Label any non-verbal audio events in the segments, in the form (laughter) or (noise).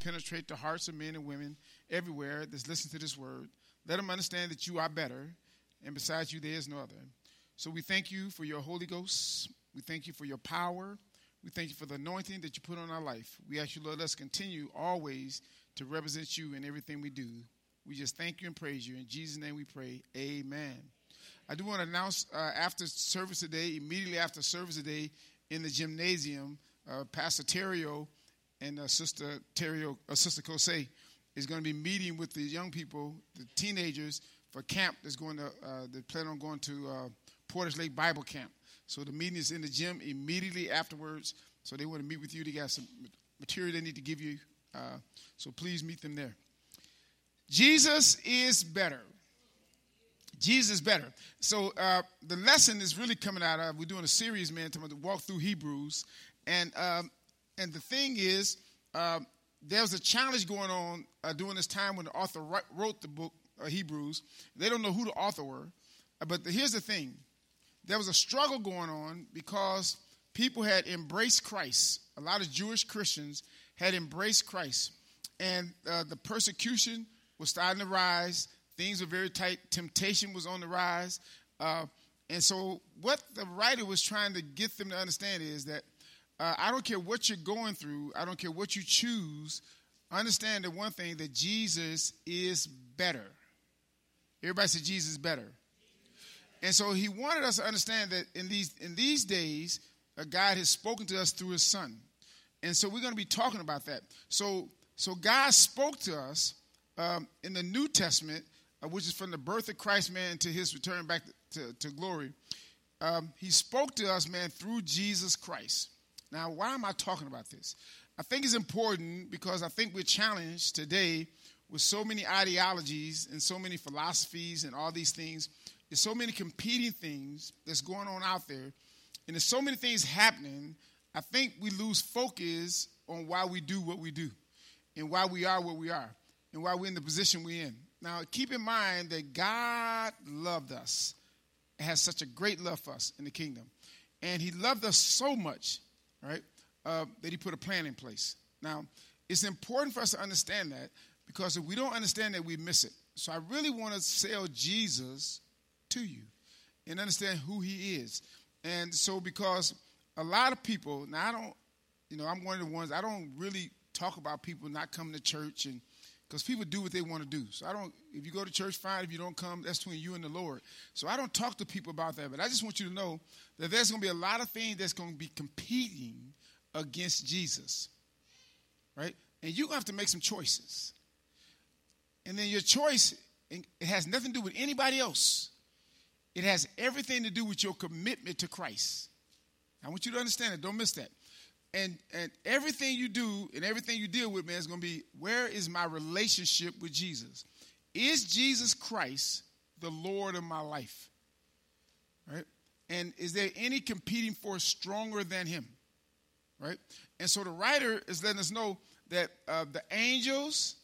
penetrate the hearts of men and women everywhere that's listening to this word. Let them understand that you are better, and besides you, there is no other. So we thank you for your Holy Ghost. We thank you for your power. We thank you for the anointing that you put on our life. We ask you, Lord, let's continue always to represent you in everything we do. We just thank you and praise you. In Jesus' name we pray. Amen. I do want to announce uh, after service today, immediately after service today, in the gymnasium, uh, Pastor Terrio and uh, Sister Terrio, uh, Sister Kosei is going to be meeting with the young people, the teenagers, for camp that's going to, uh, they plan on going to uh, Portage Lake Bible Camp. So the meeting is in the gym immediately afterwards. So they want to meet with you. They got some material they need to give you. Uh, so please meet them there. Jesus is better. Jesus is better. So uh, the lesson is really coming out of. We're doing a series, man, to walk through Hebrews, and um, and the thing is, uh, there was a challenge going on uh, during this time when the author wrote the book uh, Hebrews. They don't know who the author were, uh, but the, here's the thing: there was a struggle going on because people had embraced Christ. A lot of Jewish Christians had embraced Christ, and uh, the persecution was starting to rise. Things were very tight. Temptation was on the rise. Uh, and so, what the writer was trying to get them to understand is that uh, I don't care what you're going through, I don't care what you choose, understand that one thing that Jesus is better. Everybody said Jesus is better. And so he wanted us to understand that in these in these days, God has spoken to us through his son. And so we're going to be talking about that. So so God spoke to us um, in the New Testament, uh, which is from the birth of Christ, man, to his return back to, to, to glory. Um, he spoke to us, man, through Jesus Christ. Now, why am I talking about this? I think it's important because I think we're challenged today with so many ideologies and so many philosophies and all these things. There's so many competing things that's going on out there, and there's so many things happening. I think we lose focus on why we do what we do and why we are what we are and why we're in the position we're in. Now, keep in mind that God loved us, has such a great love for us in the kingdom. And He loved us so much right? Uh, that he put a plan in place. Now, it's important for us to understand that because if we don't understand that, we miss it. So I really want to sell Jesus to you and understand who he is. And so, because a lot of people, now I don't, you know, I'm one of the ones, I don't really talk about people not coming to church and because people do what they want to do. So I don't, if you go to church, fine. If you don't come, that's between you and the Lord. So I don't talk to people about that. But I just want you to know that there's going to be a lot of things that's going to be competing against Jesus, right? And to have to make some choices. And then your choice, it has nothing to do with anybody else. It has everything to do with your commitment to Christ. I want you to understand it. Don't miss that and and everything you do and everything you deal with, man, is going to be where is my relationship with Jesus? Is Jesus Christ the Lord of my life? Right? And is there any competing force stronger than Him? Right? And so the writer is letting us know that uh, the angels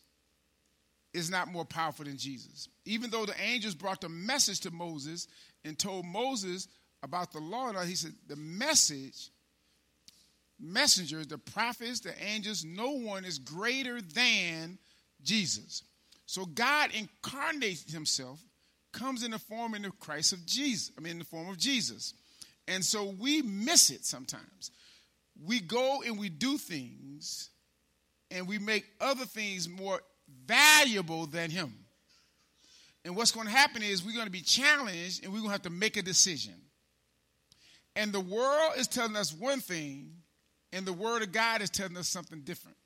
is not more powerful than Jesus. Even though the angels brought the message to Moses and told Moses about the law, he said the message messengers, the prophets, the angels, no one is greater than Jesus. So God incarnates himself, comes in the form in the Christ of Jesus, I mean in the form of Jesus. And so we miss it sometimes. We go and we do things and we make other things more valuable than him. And what's going to happen is we're going to be challenged and we're going to have to make a decision. And the world is telling us one thing, and the Word of God is telling us something different.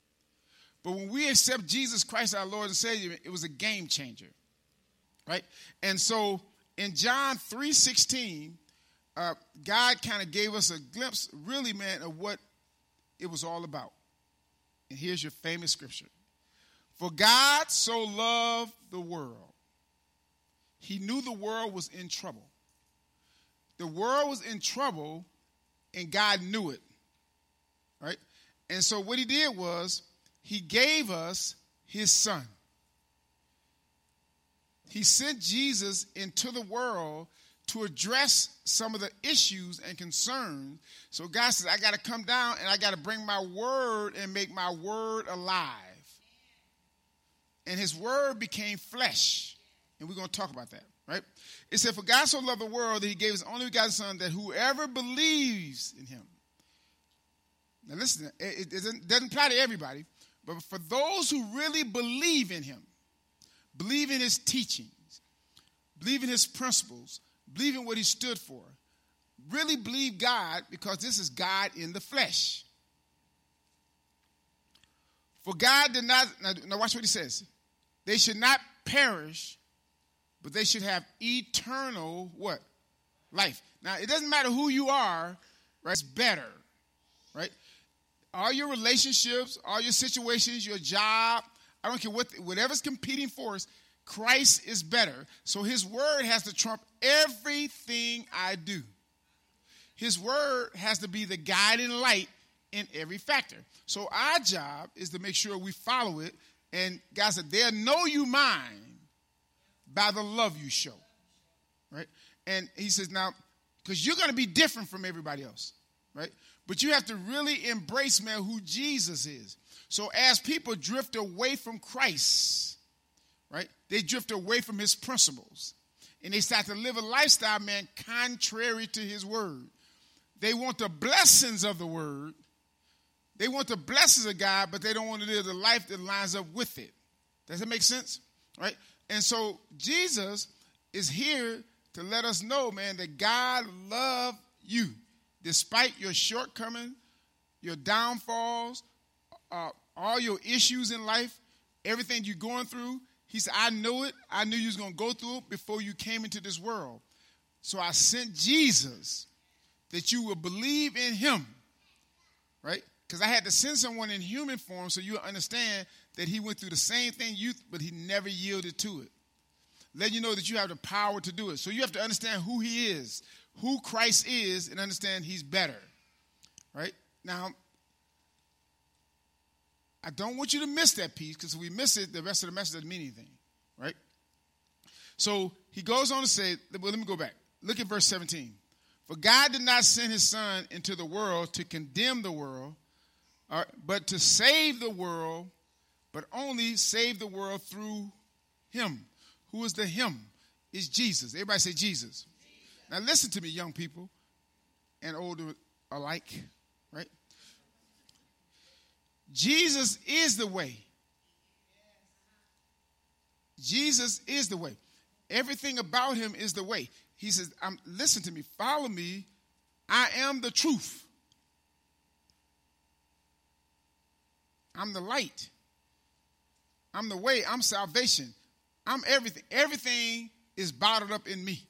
But when we accept Jesus Christ, our Lord and Savior, it was a game changer. Right? And so in John 3 16, uh, God kind of gave us a glimpse, really, man, of what it was all about. And here's your famous scripture For God so loved the world, he knew the world was in trouble. The world was in trouble, and God knew it right? And so what he did was he gave us his son. He sent Jesus into the world to address some of the issues and concerns. So God says, I got to come down and I got to bring my word and make my word alive. and his word became flesh. And we're going to talk about that, right? It said, For God so loved the world that he gave his only begotten Son, that whoever believes in him. Now, listen, it, it doesn't apply to everybody, but for those who really believe in him, believe in his teachings, believe in his principles, believe in what he stood for, really believe God because this is God in the flesh. For God did not, now, now watch what he says. They should not perish, but they should have eternal what? Life. Now, it doesn't matter who you are, right? It's better, right? All your relationships, all your situations, your job, I don't care what, whatever's competing for us, Christ is better. So his word has to trump everything I do. His word has to be the guiding light in every factor. So our job is to make sure we follow it. And God said, they'll know you mine by the love you show. Right? And he says, now, because you're going to be different from everybody else. Right? But you have to really embrace, man, who Jesus is. So as people drift away from Christ, right, they drift away from his principles. And they start to live a lifestyle, man, contrary to his word. They want the blessings of the word, they want the blessings of God, but they don't want to live the life that lines up with it. Does that make sense? Right? And so Jesus is here to let us know, man, that God loves you despite your shortcomings, your downfalls, uh, all your issues in life, everything you're going through. He said, I know it. I knew you was going to go through it before you came into this world. So I sent Jesus that you will believe in him, right? Because I had to send someone in human form so you understand that he went through the same thing you, but he never yielded to it. Let you know that you have the power to do it. So you have to understand who he is, who Christ is, and understand he's better. Right? Now, I don't want you to miss that piece because if we miss it, the rest of the message doesn't mean anything. Right? So he goes on to say, well, let me go back. Look at verse 17. For God did not send his son into the world to condemn the world, uh, but to save the world, but only save the world through him. Who is the him? Is Jesus. Everybody say Jesus. Now listen to me, young people and older alike, right? Jesus is the way. Jesus is the way. Everything about him is the way. He says, Listen to me, follow me. I am the truth. I'm the light. I'm the way. I'm salvation. I'm everything. Everything is bottled up in me.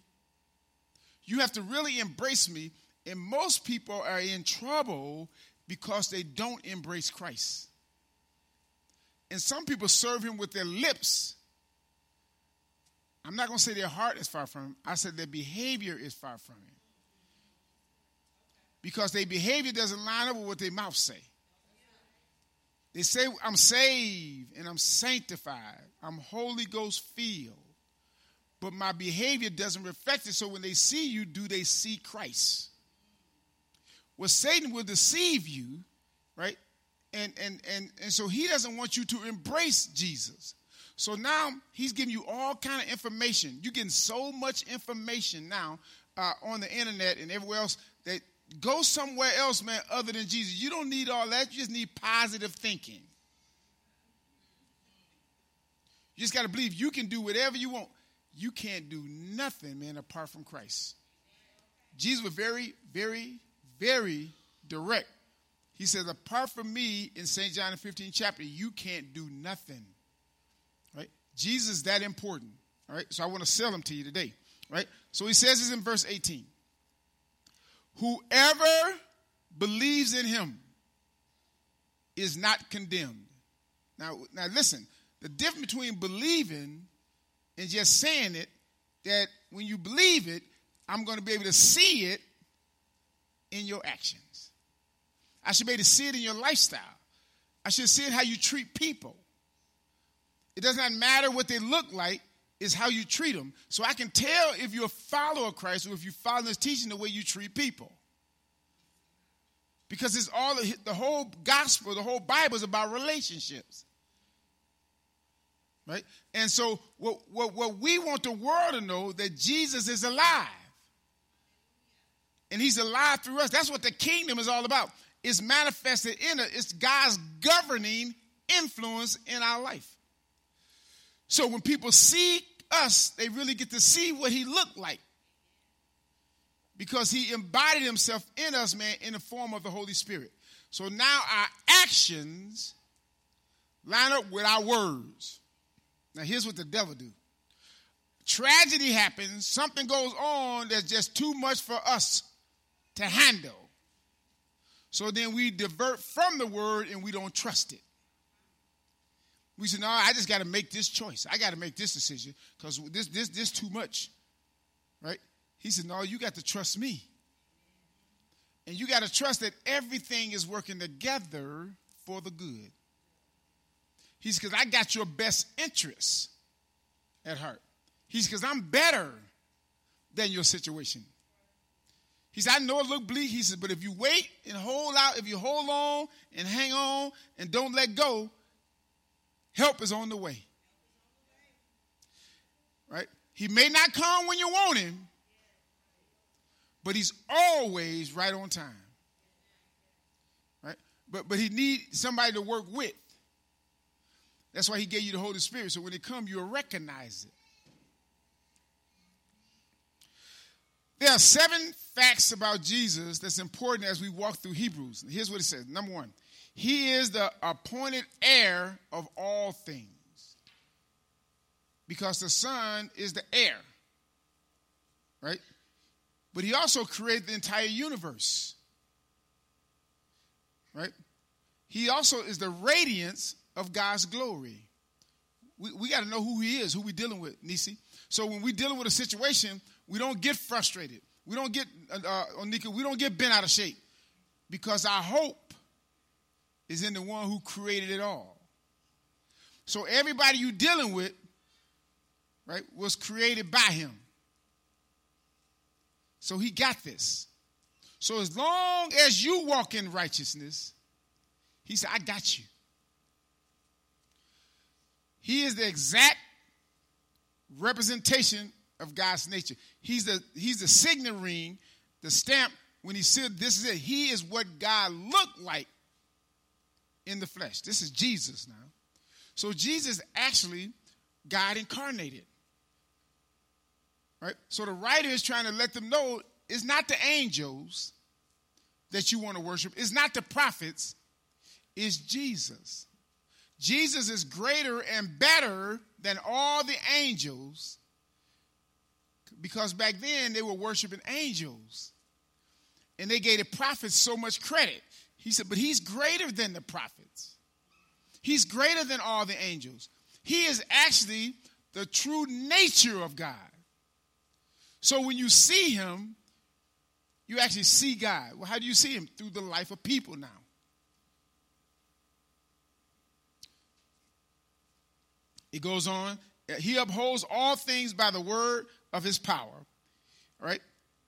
You have to really embrace me. And most people are in trouble because they don't embrace Christ. And some people serve him with their lips. I'm not going to say their heart is far from him. I said their behavior is far from him. Because their behavior doesn't line up with what their mouth say. They say, I'm saved and I'm sanctified. I'm Holy Ghost filled. But my behavior doesn't reflect it. So when they see you, do they see Christ? Well, Satan will deceive you, right? And, and, and, and so he doesn't want you to embrace Jesus. So now he's giving you all kind of information. You're getting so much information now uh, on the internet and everywhere else that go somewhere else, man, other than Jesus. You don't need all that. You just need positive thinking. You just got to believe you can do whatever you want. You can't do nothing, man, apart from Christ. Jesus was very, very, very direct. He says, apart from me in St. John 15 chapter, you can't do nothing. Right? Jesus is that important. All right. So I want to sell him to you today. Right? So he says this in verse 18. Whoever believes in him is not condemned. Now, now listen, the difference between believing and just saying it, that when you believe it, I'm going to be able to see it in your actions. I should be able to see it in your lifestyle. I should see it how you treat people. It does not matter what they look like, is how you treat them. So I can tell if you're a follower of Christ or if you follow his teaching the way you treat people. Because it's all the whole gospel, the whole Bible is about relationships. Right? And so what, what, what we want the world to know that Jesus is alive. And he's alive through us. That's what the kingdom is all about. It's manifested in it. It's God's governing influence in our life. So when people see us, they really get to see what he looked like. Because he embodied himself in us, man, in the form of the Holy Spirit. So now our actions line up with our words. Now here's what the devil do. Tragedy happens, something goes on that's just too much for us to handle. So then we divert from the word and we don't trust it. We say, no, I just got to make this choice. I got to make this decision because this, this, this too much. Right? He said, no, you got to trust me. And you got to trust that everything is working together for the good. He's because I got your best interests at heart. He's because I'm better than your situation. He said, I know it look bleak. He said, but if you wait and hold out, if you hold on and hang on and don't let go, help is on the way. Right? He may not come when you want him, but he's always right on time. Right? But but he needs somebody to work with. That's why he gave you the Holy Spirit. So when it comes, you'll recognize it. There are seven facts about Jesus that's important as we walk through Hebrews. Here's what it says. Number one, he is the appointed heir of all things. Because the Son is the heir. Right? But he also created the entire universe. Right? He also is the radiance of God's glory. We, we got to know who he is, who we dealing with, Nisi. So when we dealing with a situation, we don't get frustrated. We don't get, uh, uh, Onika, we don't get bent out of shape because our hope is in the one who created it all. So everybody you're dealing with, right, was created by him. So he got this. So as long as you walk in righteousness, he said, I got you. He is the exact representation of God's nature. He's the he's the signet ring, the stamp when he said this is it. He is what God looked like in the flesh. This is Jesus now. So Jesus actually God incarnated. Right? So the writer is trying to let them know it's not the angels that you want to worship, it's not the prophets, it's Jesus. Jesus is greater and better than all the angels because back then they were worshiping angels and they gave the prophets so much credit. He said, but he's greater than the prophets, he's greater than all the angels. He is actually the true nature of God. So when you see him, you actually see God. Well, how do you see him? Through the life of people now. It goes on. Uh, he upholds all things by the word of his power. Right?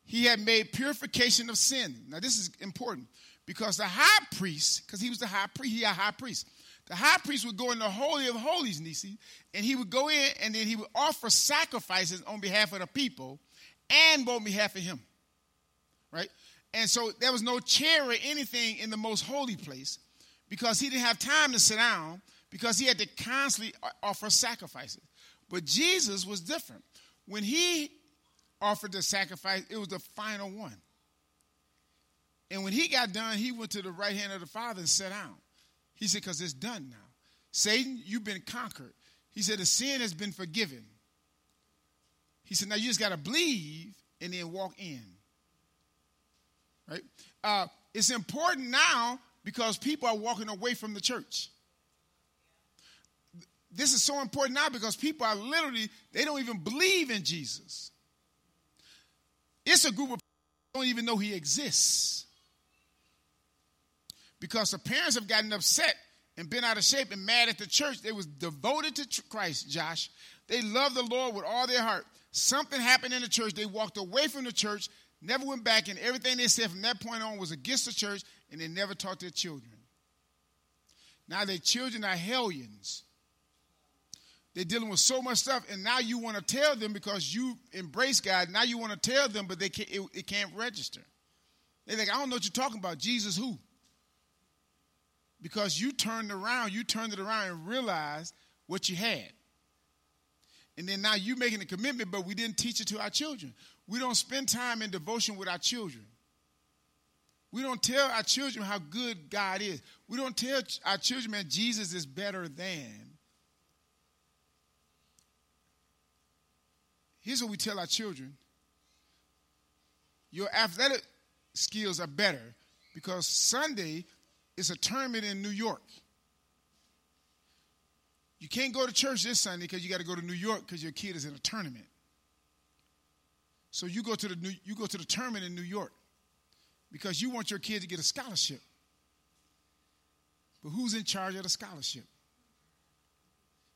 He had made purification of sin. Now, this is important because the high priest, because he was the high priest, he had high priest. The high priest would go in the Holy of Holies, Nisi, and he would go in and then he would offer sacrifices on behalf of the people and on behalf of him. Right? And so there was no chair or anything in the most holy place because he didn't have time to sit down because he had to constantly offer sacrifices. But Jesus was different. When he offered the sacrifice, it was the final one. And when he got done, he went to the right hand of the Father and sat down. He said, Because it's done now. Satan, you've been conquered. He said, The sin has been forgiven. He said, Now you just got to believe and then walk in. Right? Uh, it's important now because people are walking away from the church this is so important now because people are literally, they don't even believe in Jesus. It's a group of people who don't even know he exists. Because the parents have gotten upset and been out of shape and mad at the church. They was devoted to Christ, Josh. They loved the Lord with all their heart. Something happened in the church. They walked away from the church, never went back, and everything they said from that point on was against the church, and they never taught their children. Now their children are hellions they're dealing with so much stuff, and now you want to tell them because you embrace God. Now you want to tell them, but they can't, it, it can't register. They're like, I don't know what you're talking about. Jesus who? Because you turned around, you turned it around and realized what you had. And then now you're making a commitment, but we didn't teach it to our children. We don't spend time in devotion with our children. We don't tell our children how good God is. We don't tell our children, man, Jesus is better than. Here's what we tell our children your athletic skills are better because Sunday is a tournament in New York. You can't go to church this Sunday because you got to go to New York because your kid is in a tournament. So you go to the new, you go to the tournament in New York because you want your kid to get a scholarship. But who's in charge of the scholarship?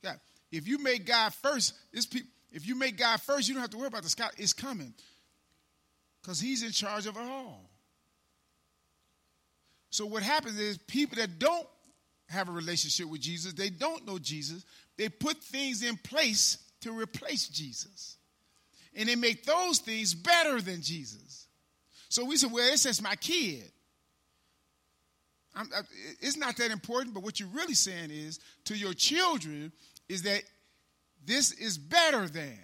Yeah, if you make God first, this people if you make God first, you don't have to worry about the sky. It's coming. Because he's in charge of it all. So what happens is people that don't have a relationship with Jesus, they don't know Jesus, they put things in place to replace Jesus. And they make those things better than Jesus. So we say, well, it's just my kid. I, it's not that important, but what you're really saying is to your children is that this is better than.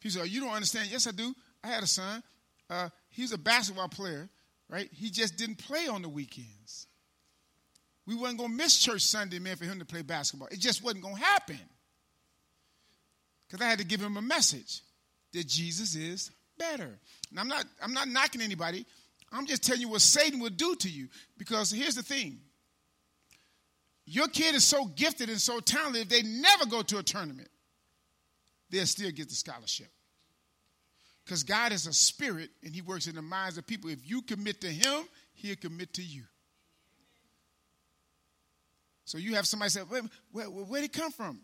He said, You don't understand. Yes, I do. I had a son. Uh, he's a basketball player, right? He just didn't play on the weekends. We wasn't going to miss church Sunday, man, for him to play basketball. It just wasn't going to happen. Because I had to give him a message that Jesus is better. And I'm not, I'm not knocking anybody. I'm just telling you what Satan will do to you. Because here's the thing your kid is so gifted and so talented, if they never go to a tournament, they'll still get the scholarship. Because God is a spirit and He works in the minds of people. If you commit to Him, He'll commit to you. So you have somebody say, where, where, where'd he come from?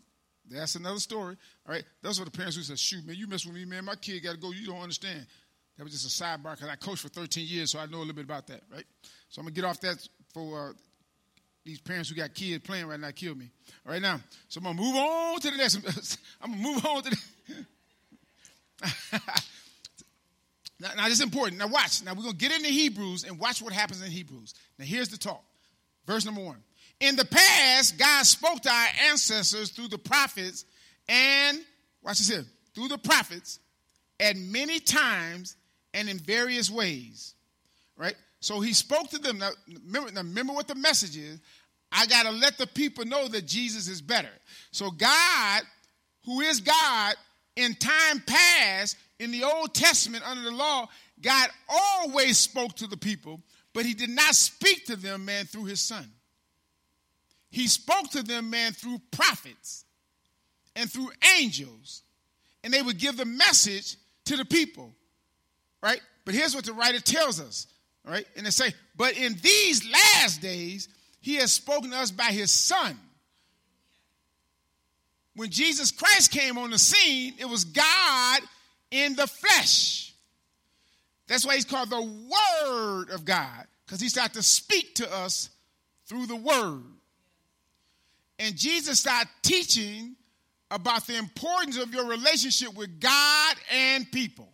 That's another story. All right. Those were the parents who said, shoot, man, you mess with me, man. My kid got to go. You don't understand. That was just a sidebar because I coached for 13 years, so I know a little bit about that, right? So I'm going to get off that for uh, these parents who got kids playing right now kill me. All right now, so I'm gonna move on to the next. (laughs) I'm gonna move on to the. (laughs) now, now, this is important. Now watch. Now we're gonna get into Hebrews and watch what happens in Hebrews. Now here's the talk. Verse number one. In the past, God spoke to our ancestors through the prophets and watch this here through the prophets at many times and in various ways. Right? So he spoke to them. Now remember, now remember what the message is. I got to let the people know that Jesus is better. So God, who is God, in time past, in the Old Testament under the law, God always spoke to the people, but he did not speak to them, man, through his son. He spoke to them, man, through prophets and through angels, and they would give the message to the people, right? But here's what the writer tells us right? And they say, but in these last days, he has spoken to us by his son. When Jesus Christ came on the scene, it was God in the flesh. That's why he's called the Word of God, because he started to speak to us through the Word. And Jesus started teaching about the importance of your relationship with God and people.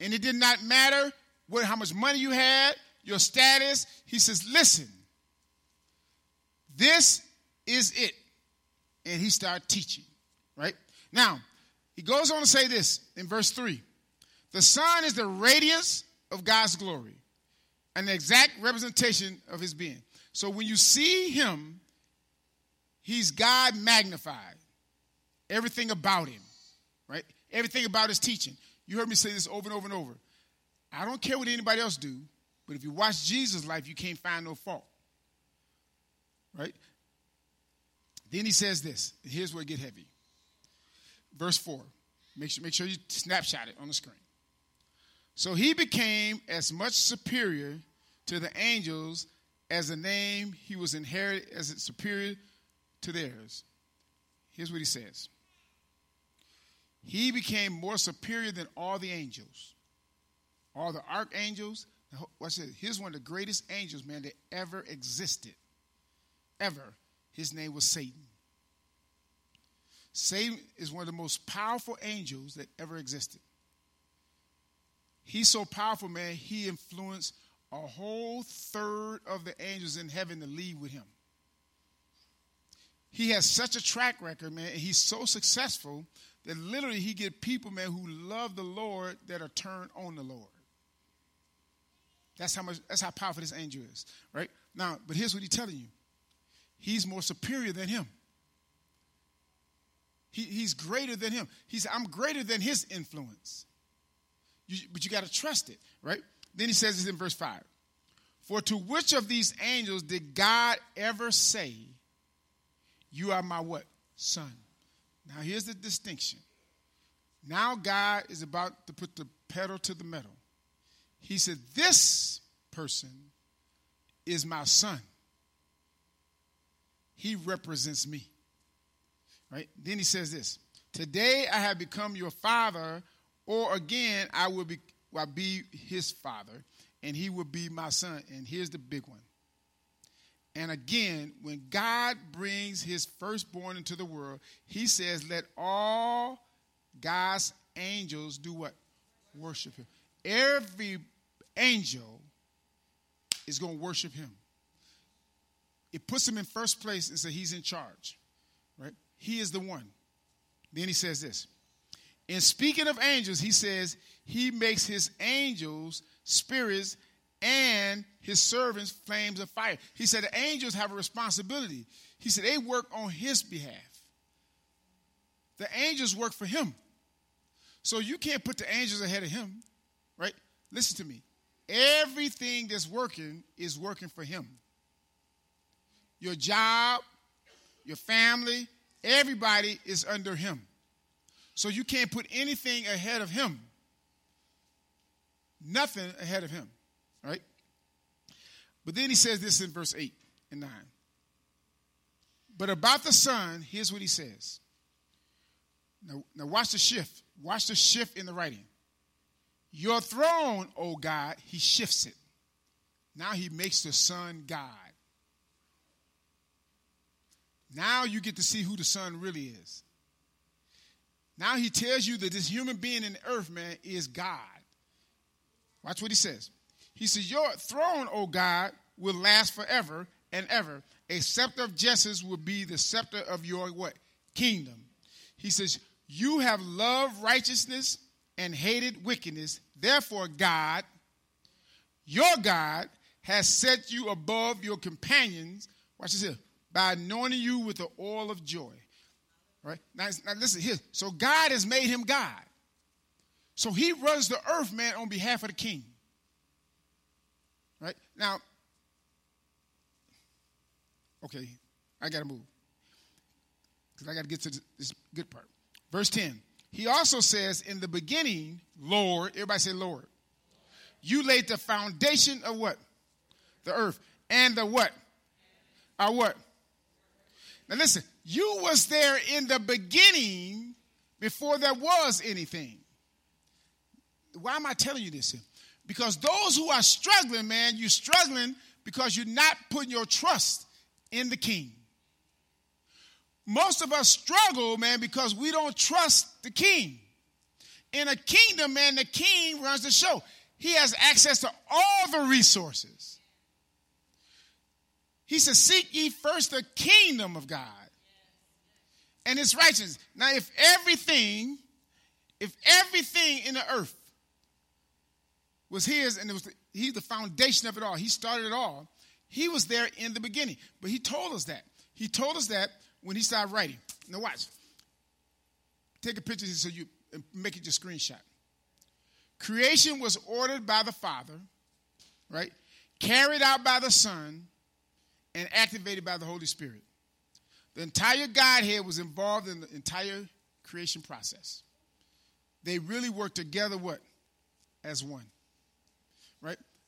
And it did not matter what, how much money you had, your status. He says, listen, this is it. And he started teaching, right? Now, he goes on to say this in verse 3 The Son is the radiance of God's glory, an exact representation of his being. So when you see him, he's God magnified. Everything about him, right? Everything about his teaching. You heard me say this over and over and over. I don't care what anybody else do, but if you watch Jesus' life, you can't find no fault. Right? Then he says this. Here's where it get heavy. Verse 4. Make sure, make sure you snapshot it on the screen. So he became as much superior to the angels as the name he was inherited as superior to theirs. Here's what he says he became more superior than all the angels, all the archangels. Watch this. Here's one of the greatest angels, man, that ever existed. ever, his name was Satan. Satan is one of the most powerful angels that ever existed. He's so powerful, man, he influenced a whole third of the angels in heaven to leave with him. He has such a track record, man, and he's so successful that literally he get people, man, who love the Lord that are turned on the Lord. That's how much that's how powerful this angel is, right? Now, but here's what he's telling you. He's more superior than him. He, he's greater than him. He said, I'm greater than his influence. You, but you got to trust it, right? Then he says this in verse 5. For to which of these angels did God ever say, You are my what? Son. Now here's the distinction. Now God is about to put the pedal to the metal. He said, This person is my son. He represents me. Right? Then he says this Today I have become your father, or again I will be, be his father, and he will be my son. And here's the big one. And again, when God brings his firstborn into the world, he says, Let all God's angels do what? Worship him. Every angel is going to worship him. It puts him in first place and says he's in charge, right? He is the one. Then he says this. In speaking of angels, he says he makes his angels spirits and his servants flames of fire. He said the angels have a responsibility. He said they work on his behalf. The angels work for him. So you can't put the angels ahead of him, right? Listen to me. Everything that's working is working for him. Your job, your family, everybody is under him. So you can't put anything ahead of him. Nothing ahead of him, right? But then he says this in verse 8 and 9. But about the Son, here's what he says. Now, now watch the shift. Watch the shift in the writing. Your throne, O God, he shifts it. Now he makes the Son God. Now you get to see who the Son really is. Now he tells you that this human being in the earth, man, is God. Watch what he says. He says, Your throne, O God, will last forever and ever. A scepter of justice will be the scepter of your what? Kingdom. He says, You have loved righteousness and hated wickedness. Therefore, God, your God, has set you above your companions. Watch this here. By anointing you with the oil of joy. Right? Now, now listen here. So God has made him God. So he runs the earth, man, on behalf of the king. Right? Now, okay, I got to move. Because I got to get to this good part. Verse 10. He also says, in the beginning, Lord, everybody say Lord. You laid the foundation of what? The earth. And the what? Our what? Now listen, you was there in the beginning before there was anything. Why am I telling you this? Because those who are struggling, man, you're struggling because you're not putting your trust in the king. Most of us struggle, man, because we don't trust the king. In a kingdom, man, the king runs the show. He has access to all the resources. He says, Seek ye first the kingdom of God and its righteousness. Now, if everything, if everything in the earth was his and it was he's the foundation of it all, he started it all, he was there in the beginning. But he told us that. He told us that when he started writing. Now watch. Take a picture so you make it your screenshot. Creation was ordered by the Father, right? Carried out by the Son, and activated by the Holy Spirit. The entire Godhead was involved in the entire creation process. They really worked together what? As one.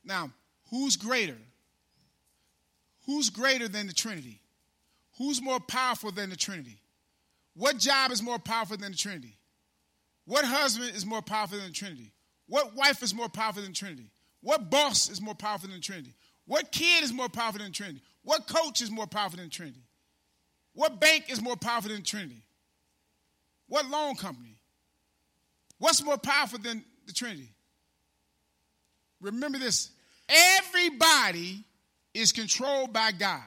Now, who's greater? Who's greater than the Trinity? Who's more powerful than the Trinity? What job is more powerful than the Trinity? What husband is more powerful than the Trinity? What wife is more powerful than the Trinity? What boss is more powerful than the Trinity? What kid is more powerful than Trinity? What coach is more powerful than Trinity? What bank is more powerful than Trinity? What loan company? What's more powerful than the Trinity? Remember this everybody is controlled by God.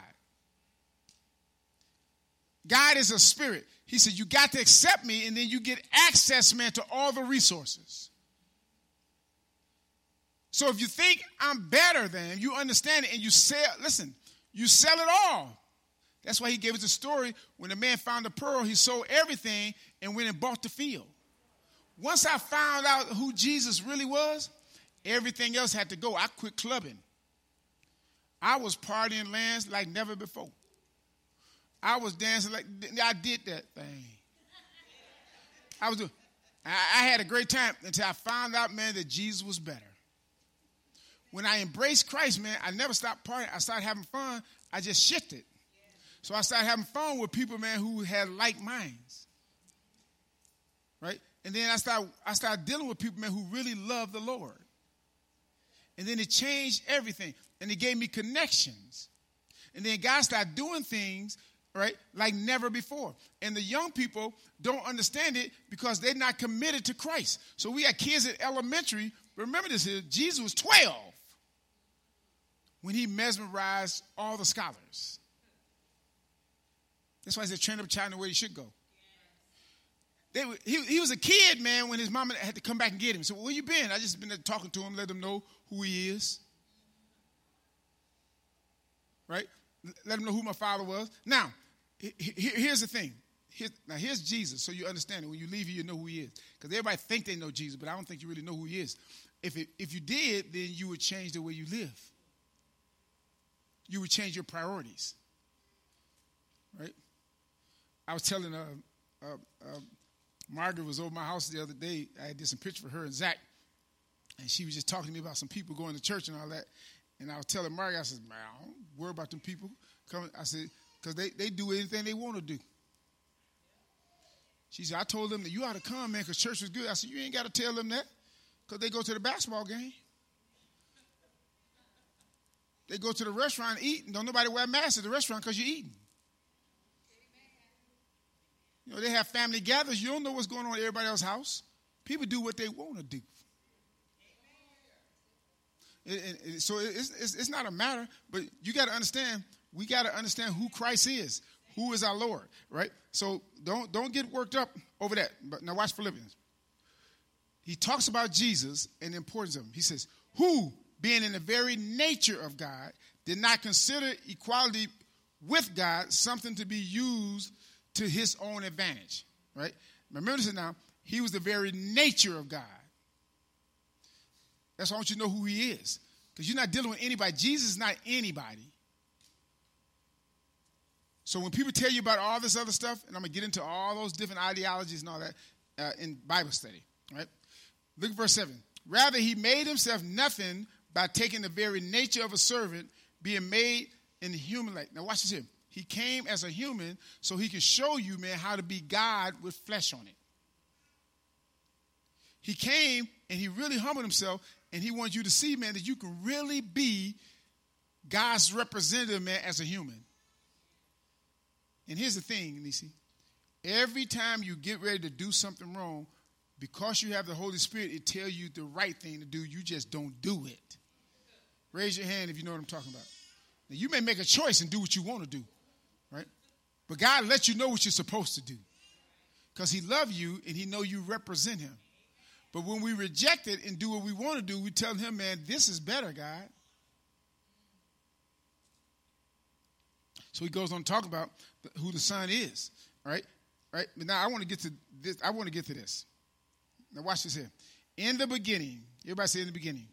God is a spirit. He said, You got to accept me, and then you get access, man, to all the resources. So if you think I'm better than, you understand it, and you sell, listen, you sell it all. That's why he gave us the story when the man found the pearl, he sold everything and went and bought the field. Once I found out who Jesus really was, everything else had to go. I quit clubbing. I was partying lands like never before. I was dancing like I did that thing. I was doing. I, I had a great time until I found out, man, that Jesus was better. When I embraced Christ, man, I never stopped partying. I started having fun. I just shifted. So I started having fun with people, man, who had like minds. Right? And then I started, I started dealing with people, man, who really love the Lord. And then it changed everything. And it gave me connections. And then God started doing things, right, like never before. And the young people don't understand it because they're not committed to Christ. So we had kids at elementary. Remember this here, Jesus was 12 when he mesmerized all the scholars. That's why he said, train up a child in the way he should go. They, he, he was a kid, man, when his mama had to come back and get him. So, where you been? I just been talking to him, let him know who he is. Right? Let him know who my father was. Now, here's the thing. now, here's Jesus, so you understand it. When you leave here, you know who he is. Because everybody think they know Jesus, but I don't think you really know who he is. If, it, if you did, then you would change the way you live. You would change your priorities. Right? I was telling uh, uh, uh, Margaret was over my house the other day. I did some pictures for her and Zach, and she was just talking to me about some people going to church and all that. And I was telling Margaret, I said, "Man, I don't worry about them people coming." I said, "Because they they do anything they want to do." She said, "I told them that you ought to come, man, because church was good." I said, "You ain't got to tell them that, because they go to the basketball game." They go to the restaurant and eat, and don't nobody wear masks at the restaurant because you're eating. You know, they have family gatherings. You don't know what's going on at everybody else's house. People do what they want to do. It, it, so it's, it's, it's, not a matter, but you got to understand, we got to understand who Christ is, who is our Lord, right? So don't, don't get worked up over that. But now watch Philippians. He talks about Jesus and the importance of him. He says, who, being in the very nature of God, did not consider equality with God something to be used to his own advantage, right? Remember this now. He was the very nature of God. That's why I want you to know who he is. Because you're not dealing with anybody. Jesus is not anybody. So when people tell you about all this other stuff, and I'm going to get into all those different ideologies and all that uh, in Bible study, right? Look at verse 7. Rather, he made himself nothing by taking the very nature of a servant, being made in the human like. Now watch this here. He came as a human so he could show you, man, how to be God with flesh on it. He came and he really humbled himself and he wants you to see, man, that you can really be God's representative, man, as a human. And here's the thing, Nisi. Every time you get ready to do something wrong, because you have the Holy Spirit, it tells you the right thing to do. You just don't do it. Raise your hand if you know what I'm talking about. Now, you may make a choice and do what you want to do? But God lets you know what you're supposed to do because He loves you and He know you represent Him. But when we reject it and do what we want to do, we tell Him, man, this is better, God. So He goes on to talk about who the Son is, right? Right. But now I want to get to this. I want to get to this. Now watch this here. In the beginning, everybody say in the beginning,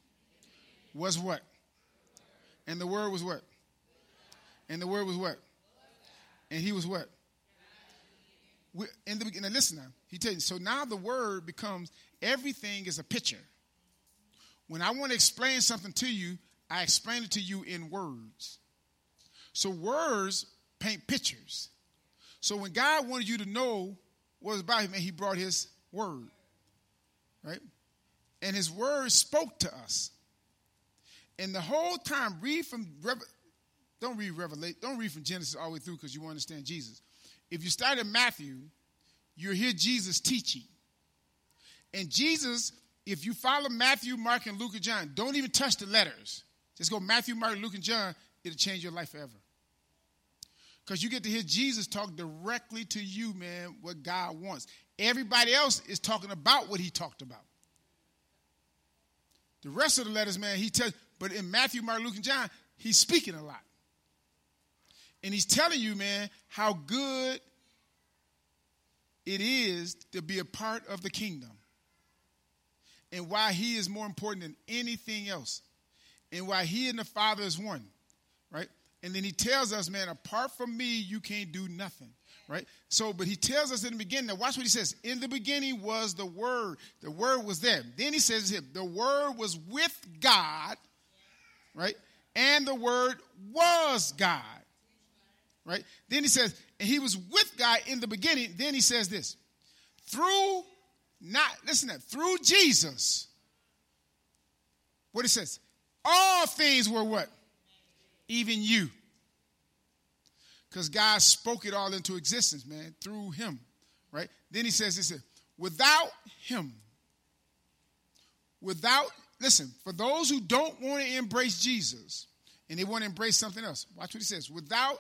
was what? And the word was what? And the word was what? And he was what? In the beginning, listen now. He tells you. So now the word becomes everything is a picture. When I want to explain something to you, I explain it to you in words. So words paint pictures. So when God wanted you to know what was about him, he brought his word. Right? And his word spoke to us. And the whole time, read from don't read Revelation, don't read from Genesis all the way through because you won't understand Jesus. If you start in Matthew, you'll hear Jesus teaching. And Jesus, if you follow Matthew, Mark, and Luke and John, don't even touch the letters. Just go Matthew, Mark, Luke, and John. It'll change your life forever. Because you get to hear Jesus talk directly to you, man, what God wants. Everybody else is talking about what he talked about. The rest of the letters, man, he tells, but in Matthew, Mark, Luke, and John, he's speaking a lot. And he's telling you, man, how good it is to be a part of the kingdom and why he is more important than anything else and why he and the Father is one, right? And then he tells us, man, apart from me, you can't do nothing, right? So, but he tells us in the beginning, now watch what he says. In the beginning was the Word, the Word was there. Then he says, the Word was with God, right? And the Word was God, right? Then he says, and he was with God in the beginning. Then he says this through not, listen that, through Jesus, what it says, all things were what? Even you. Because God spoke it all into existence, man, through him, right? Then he says this, without him, without, listen, for those who don't want to embrace Jesus and they want to embrace something else, watch what he says. Without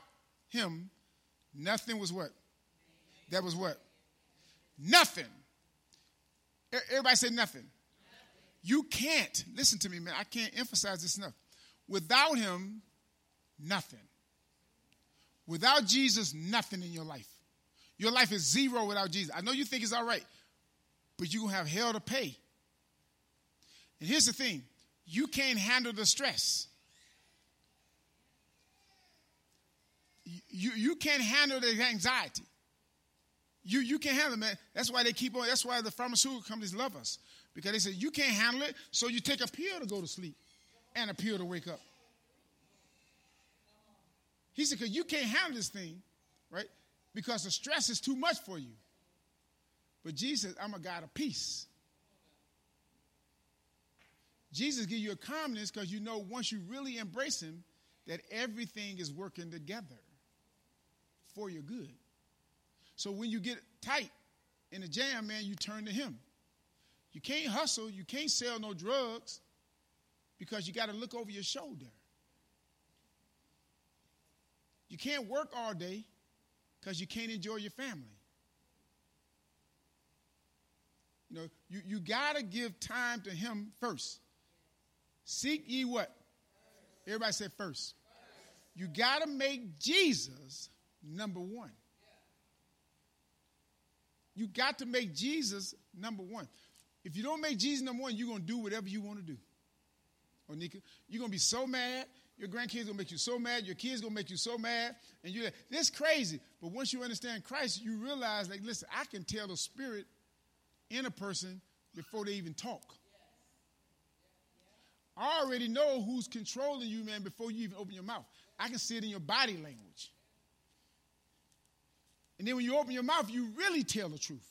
him, nothing was what? That was what? Nothing. Everybody say nothing. You can't, listen to me, man, I can't emphasize this enough. Without him, nothing. Without Jesus, nothing in your life. Your life is zero without Jesus. I know you think it's all right, but you're going to have hell to pay. And here's the thing you can't handle the stress. You, you can't handle the anxiety. You, you can't handle it, man. That's why they keep on. That's why the pharmaceutical companies love us. Because they say, you can't handle it, so you take a pill to go to sleep and a pill to wake up. He said, because you can't handle this thing, right? Because the stress is too much for you. But Jesus, I'm a God of peace. Jesus give you a calmness because you know once you really embrace him, that everything is working together for your good. So when you get tight in a jam, man, you turn to him. You can't hustle, you can't sell no drugs because you got to look over your shoulder. You can't work all day because you can't enjoy your family. You know, you, you got to give time to him first. Seek ye what? Everybody said first. You got to make Jesus number one. You got to make Jesus number one. If you don't make Jesus number one, you're going to do whatever you want to do. Onika, you're going to be so mad. Your grandkids going to make you so mad. Your kids going to make you so mad. And you're this crazy. But once you understand Christ, you realize, like, listen, I can tell the spirit in a person before they even talk. I already know who's controlling you, man, before you even open your mouth. I can see it in your body language. And then when you open your mouth, you really tell the truth.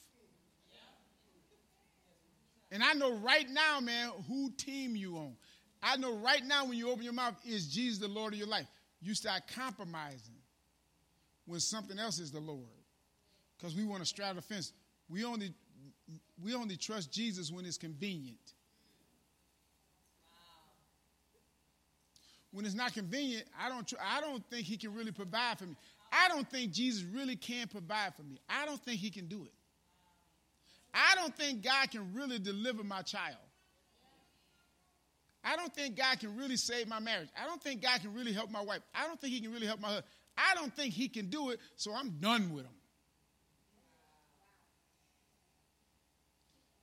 And I know right now, man, who team you on. I know right now when you open your mouth, is Jesus the Lord of your life? You start compromising when something else is the Lord. Because we want to straddle the fence. We only, we only trust Jesus when it's convenient. When it's not convenient, I don't, tr- I don't think he can really provide for me. I don't think Jesus really can provide for me. I don't think he can do it. I don't think God can really deliver my child. I don't think God can really save my marriage. I don't think God can really help my wife. I don't think he can really help my husband. I don't think he can do it, so I'm done with him.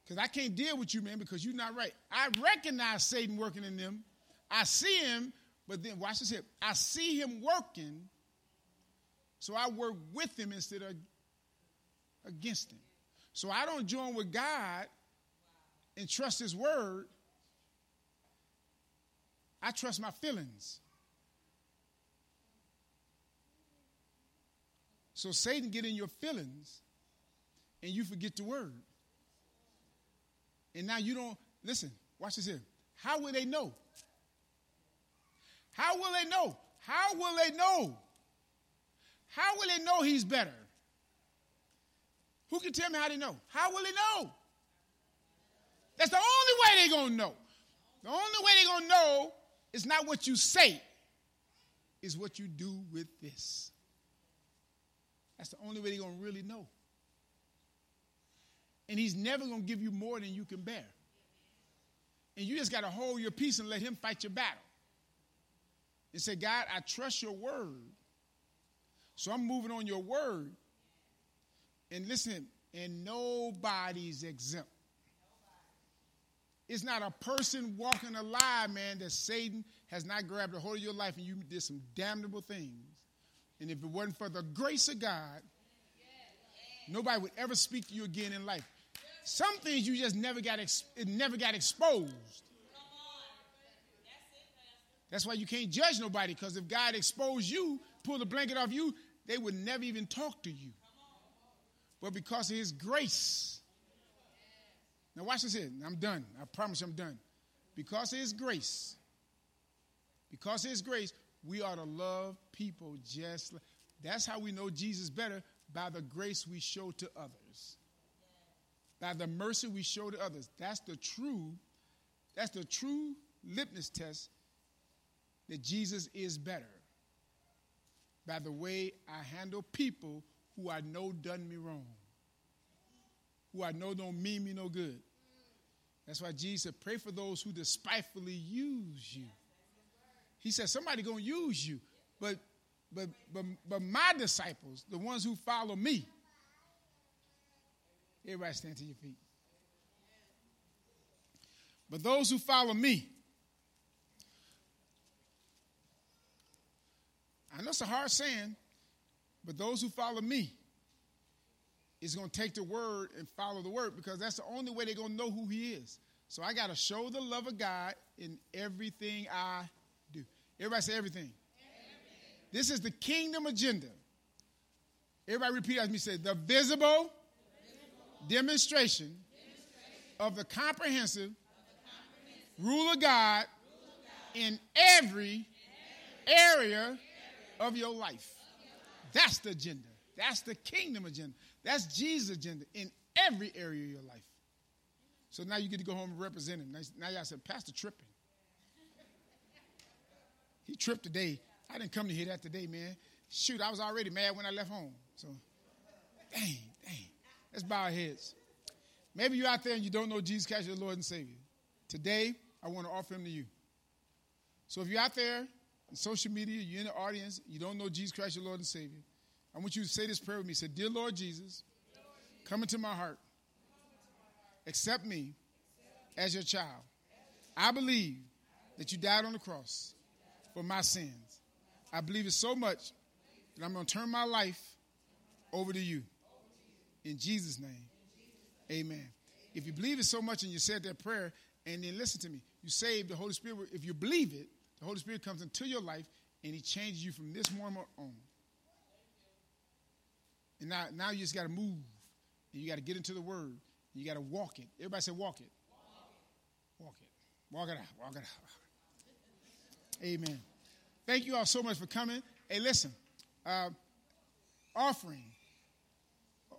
Because I can't deal with you, man, because you're not right. I recognize Satan working in them. I see him, but then watch this here. I see him working, so I work with him instead of against him. So I don't join with God and trust his word. I trust my feelings. So Satan get in your feelings and you forget the word. And now you don't listen, watch this here. How will they know? How will they know? How will they know? How will they know he's better? Who can tell me how they know? How will they know? That's the only way they're going to know. The only way they're going to know is not what you say, is what you do with this. That's the only way they're going to really know. And he's never going to give you more than you can bear. And you just got to hold your peace and let him fight your battle. And say, God, I trust your word. So I'm moving on your word. And listen, and nobody's exempt. It's not a person walking alive, man, that Satan has not grabbed a hold of your life and you did some damnable things. And if it wasn't for the grace of God, nobody would ever speak to you again in life. Some things you just never got ex- it never got exposed. That's why you can't judge nobody because if God exposed you, pull the blanket off you, they would never even talk to you. But because of His grace, now watch this here. I'm done. I promise I'm done. Because of His grace, because of His grace, we ought to love people just. Like, that's how we know Jesus better by the grace we show to others by the mercy we show to others. That's the true, that's the true litmus test that Jesus is better. By the way I handle people who I know done me wrong, who I know don't mean me no good. That's why Jesus said, pray for those who despitefully use you. He said, somebody gonna use you, but but but but my disciples, the ones who follow me, Everybody stand to your feet. But those who follow me, I know it's a hard saying, but those who follow me is going to take the word and follow the word because that's the only way they're going to know who he is. So I got to show the love of God in everything I do. Everybody say everything. everything. This is the kingdom agenda. Everybody repeat after me. Say the visible demonstration of the comprehensive rule of God in every area of your life. That's the agenda. That's the kingdom agenda. That's Jesus' agenda in every area of your life. So now you get to go home and represent him. Now y'all said, Pastor tripping. He tripped today. I didn't come to hear that today, man. Shoot, I was already mad when I left home. So, dang, dang. Let's bow our heads. Maybe you're out there and you don't know Jesus Christ, your Lord and Savior. Today, I want to offer him to you. So if you're out there social media, you're in the audience, you don't know Jesus Christ, your Lord and Savior, I want you to say this prayer with me. Say, Dear Lord Jesus, come into my heart. Accept me as your child. I believe that you died on the cross for my sins. I believe it so much that I'm going to turn my life over to you. In Jesus' name, amen. If you believe it so much and you said that prayer, and then listen to me, you saved the Holy Spirit. If you believe it, the Holy Spirit comes into your life and He changes you from this moment on. And now, now you just got to move. And you got to get into the Word. You got to walk it. Everybody say, walk it. Walk it. Walk it out. Walk it out. Amen. Thank you all so much for coming. Hey, listen, uh, offering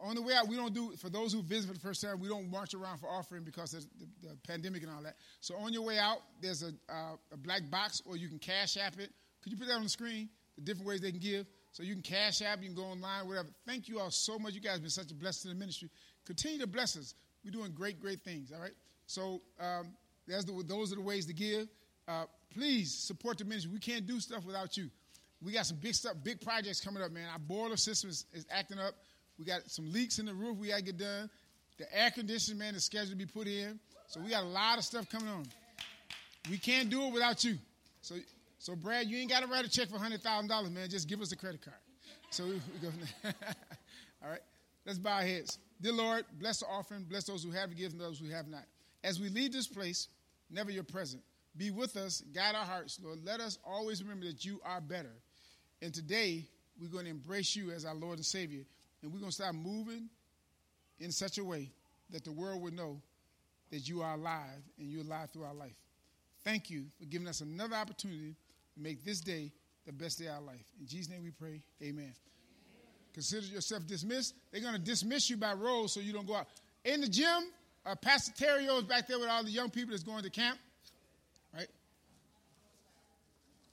on the way out, we don't do, for those who visit for the first time, we don't march around for offering because of the, the pandemic and all that. So on your way out, there's a, uh, a black box or you can cash app it. Could you put that on the screen? The different ways they can give. So you can cash app, you can go online, whatever. Thank you all so much. You guys have been such a blessing to the ministry. Continue to bless us. We're doing great, great things, all right? So um, the, those are the ways to give. Uh, please support the ministry. We can't do stuff without you. We got some big stuff, big projects coming up, man. Our boiler system is, is acting up. We got some leaks in the roof we got to get done. The air conditioning, man, is scheduled to be put in. So we got a lot of stuff coming on. We can't do it without you. So, so Brad, you ain't got to write a check for $100,000, man. Just give us a credit card. So we, we go (laughs) All right. Let's bow our heads. Dear Lord, bless the offering. Bless those who have to give and those who have not. As we leave this place, never your present. Be with us. Guide our hearts, Lord. Let us always remember that you are better. And today, we're going to embrace you as our Lord and Savior. And we're going to start moving in such a way that the world will know that you are alive and you're alive through our life. Thank you for giving us another opportunity to Make this day the best day of our life. In Jesus' name we pray. Amen. Consider yourself dismissed. They're going to dismiss you by roll so you don't go out. In the gym, uh, Pastor Terrio is back there with all the young people that's going to camp.